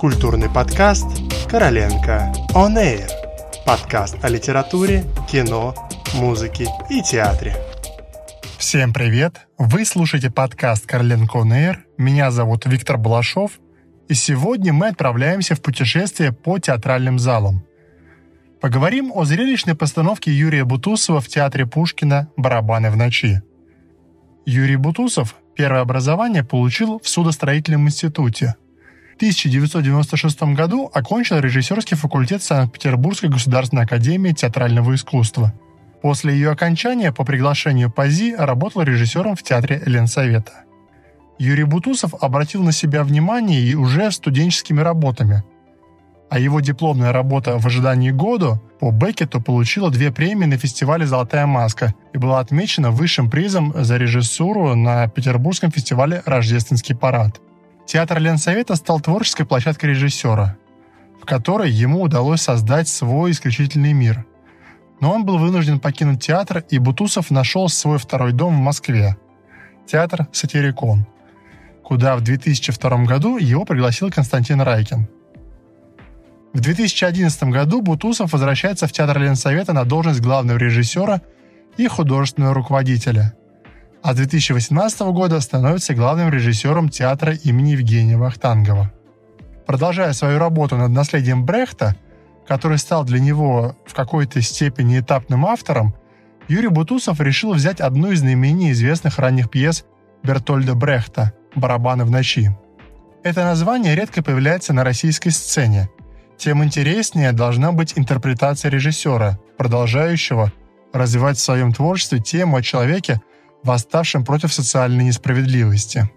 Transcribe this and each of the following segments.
Культурный подкаст «Короленко On Air». Подкаст о литературе, кино, музыке и театре. Всем привет! Вы слушаете подкаст «Короленко On Air». Меня зовут Виктор Балашов. И сегодня мы отправляемся в путешествие по театральным залам. Поговорим о зрелищной постановке Юрия Бутусова в театре Пушкина «Барабаны в ночи». Юрий Бутусов первое образование получил в судостроительном институте – 1996 году окончил режиссерский факультет Санкт-Петербургской государственной академии театрального искусства. После ее окончания по приглашению ПАЗИ работал режиссером в театре Ленсовета. Юрий Бутусов обратил на себя внимание и уже студенческими работами. А его дипломная работа «В ожидании года» по Беккету получила две премии на фестивале «Золотая маска» и была отмечена высшим призом за режиссуру на Петербургском фестивале «Рождественский парад». Театр Ленсовета стал творческой площадкой режиссера, в которой ему удалось создать свой исключительный мир. Но он был вынужден покинуть театр, и Бутусов нашел свой второй дом в Москве – театр «Сатирикон», куда в 2002 году его пригласил Константин Райкин. В 2011 году Бутусов возвращается в театр Ленсовета на должность главного режиссера и художественного руководителя – а с 2018 года становится главным режиссером театра имени Евгения Вахтангова. Продолжая свою работу над наследием Брехта, который стал для него в какой-то степени этапным автором, Юрий Бутусов решил взять одну из наименее известных ранних пьес Бертольда Брехта «Барабаны в ночи». Это название редко появляется на российской сцене. Тем интереснее должна быть интерпретация режиссера, продолжающего развивать в своем творчестве тему о человеке, восставшим против социальной несправедливости.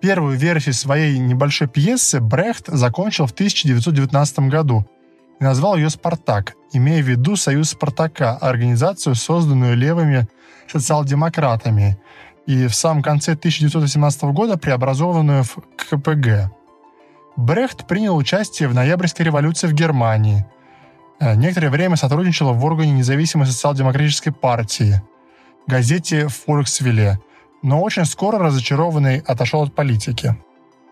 Первую версию своей небольшой пьесы Брехт закончил в 1919 году и назвал ее «Спартак», имея в виду Союз Спартака, организацию, созданную левыми социал-демократами, и в самом конце 1918 года преобразованную в КПГ. Брехт принял участие в ноябрьской революции в Германии. Э, некоторое время сотрудничал в органе независимой социал-демократической партии – газете «Фольксвилле», но очень скоро разочарованный отошел от политики.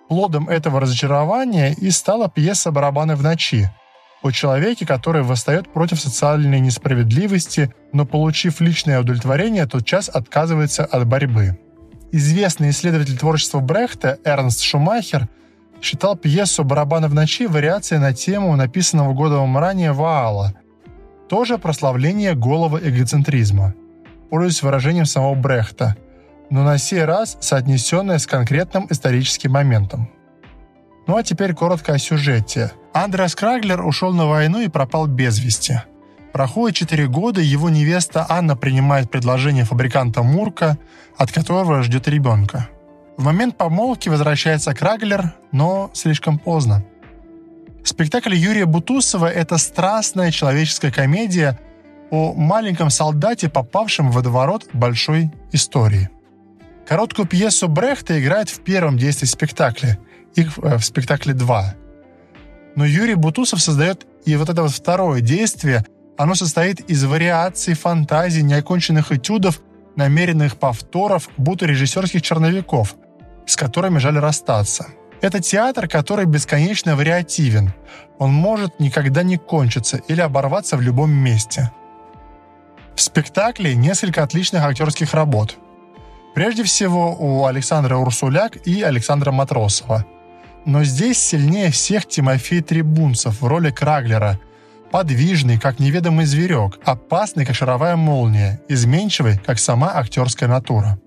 Плодом этого разочарования и стала пьеса «Барабаны в ночи», о человеке, который восстает против социальной несправедливости, но, получив личное удовлетворение, тотчас отказывается от борьбы. Известный исследователь творчества Брехта Эрнст Шумахер считал пьесу «Барабаны в ночи» вариацией на тему написанного годом ранее Ваала, тоже прославление голого эгоцентризма – пользуясь выражением самого Брехта, но на сей раз соотнесенное с конкретным историческим моментом. Ну а теперь коротко о сюжете. Андреас Краглер ушел на войну и пропал без вести. Проходит 4 года, его невеста Анна принимает предложение фабриканта Мурка, от которого ждет ребенка. В момент помолвки возвращается Краглер, но слишком поздно. Спектакль Юрия Бутусова – это страстная человеческая комедия – о маленьком солдате, попавшем в водоворот большой истории. Короткую пьесу Брехта играет в первом действии спектакля, их э, в спектакле 2. Но Юрий Бутусов создает и вот это вот второе действие, оно состоит из вариаций, фантазий, неоконченных этюдов, намеренных повторов, будто режиссерских черновиков, с которыми жаль расстаться. Это театр, который бесконечно вариативен. Он может никогда не кончиться или оборваться в любом месте – в спектакле несколько отличных актерских работ. Прежде всего у Александра Урсуляк и Александра Матросова. Но здесь сильнее всех Тимофей Трибунцев в роли Краглера. Подвижный, как неведомый зверек, опасный, как шаровая молния, изменчивый, как сама актерская натура.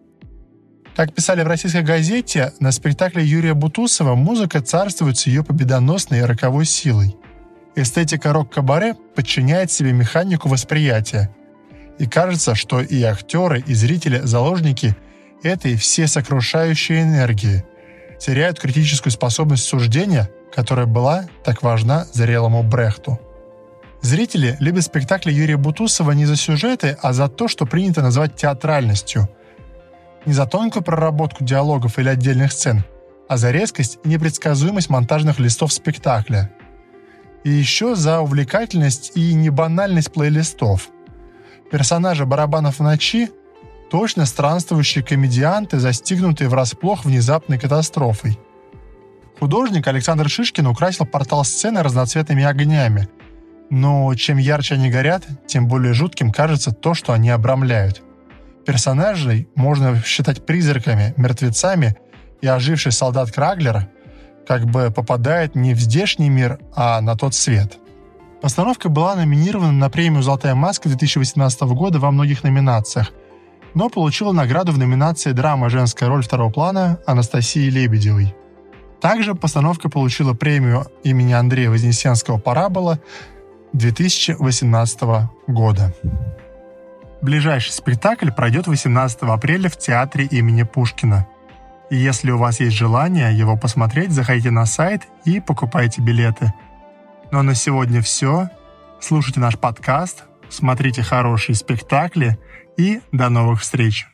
Как писали в российской газете, на спектакле Юрия Бутусова музыка царствует с ее победоносной и роковой силой. Эстетика рок-кабаре подчиняет себе механику восприятия, и кажется, что и актеры, и зрители – заложники этой всесокрушающей энергии, теряют критическую способность суждения, которая была так важна зрелому Брехту. Зрители любят спектакли Юрия Бутусова не за сюжеты, а за то, что принято называть театральностью. Не за тонкую проработку диалогов или отдельных сцен, а за резкость и непредсказуемость монтажных листов спектакля. И еще за увлекательность и небанальность плейлистов – Персонажи «Барабанов ночи» — точно странствующие комедианты, застигнутые врасплох внезапной катастрофой. Художник Александр Шишкин украсил портал сцены разноцветными огнями. Но чем ярче они горят, тем более жутким кажется то, что они обрамляют. Персонажей можно считать призраками, мертвецами, и оживший солдат Краглер как бы попадает не в здешний мир, а на тот свет. Постановка была номинирована на премию «Золотая маска» 2018 года во многих номинациях, но получила награду в номинации «Драма. Женская роль второго плана» Анастасии Лебедевой. Также постановка получила премию имени Андрея Вознесенского «Парабола» 2018 года. Ближайший спектакль пройдет 18 апреля в театре имени Пушкина. Если у вас есть желание его посмотреть, заходите на сайт и покупайте билеты. Ну а на сегодня все. Слушайте наш подкаст, смотрите хорошие спектакли и до новых встреч!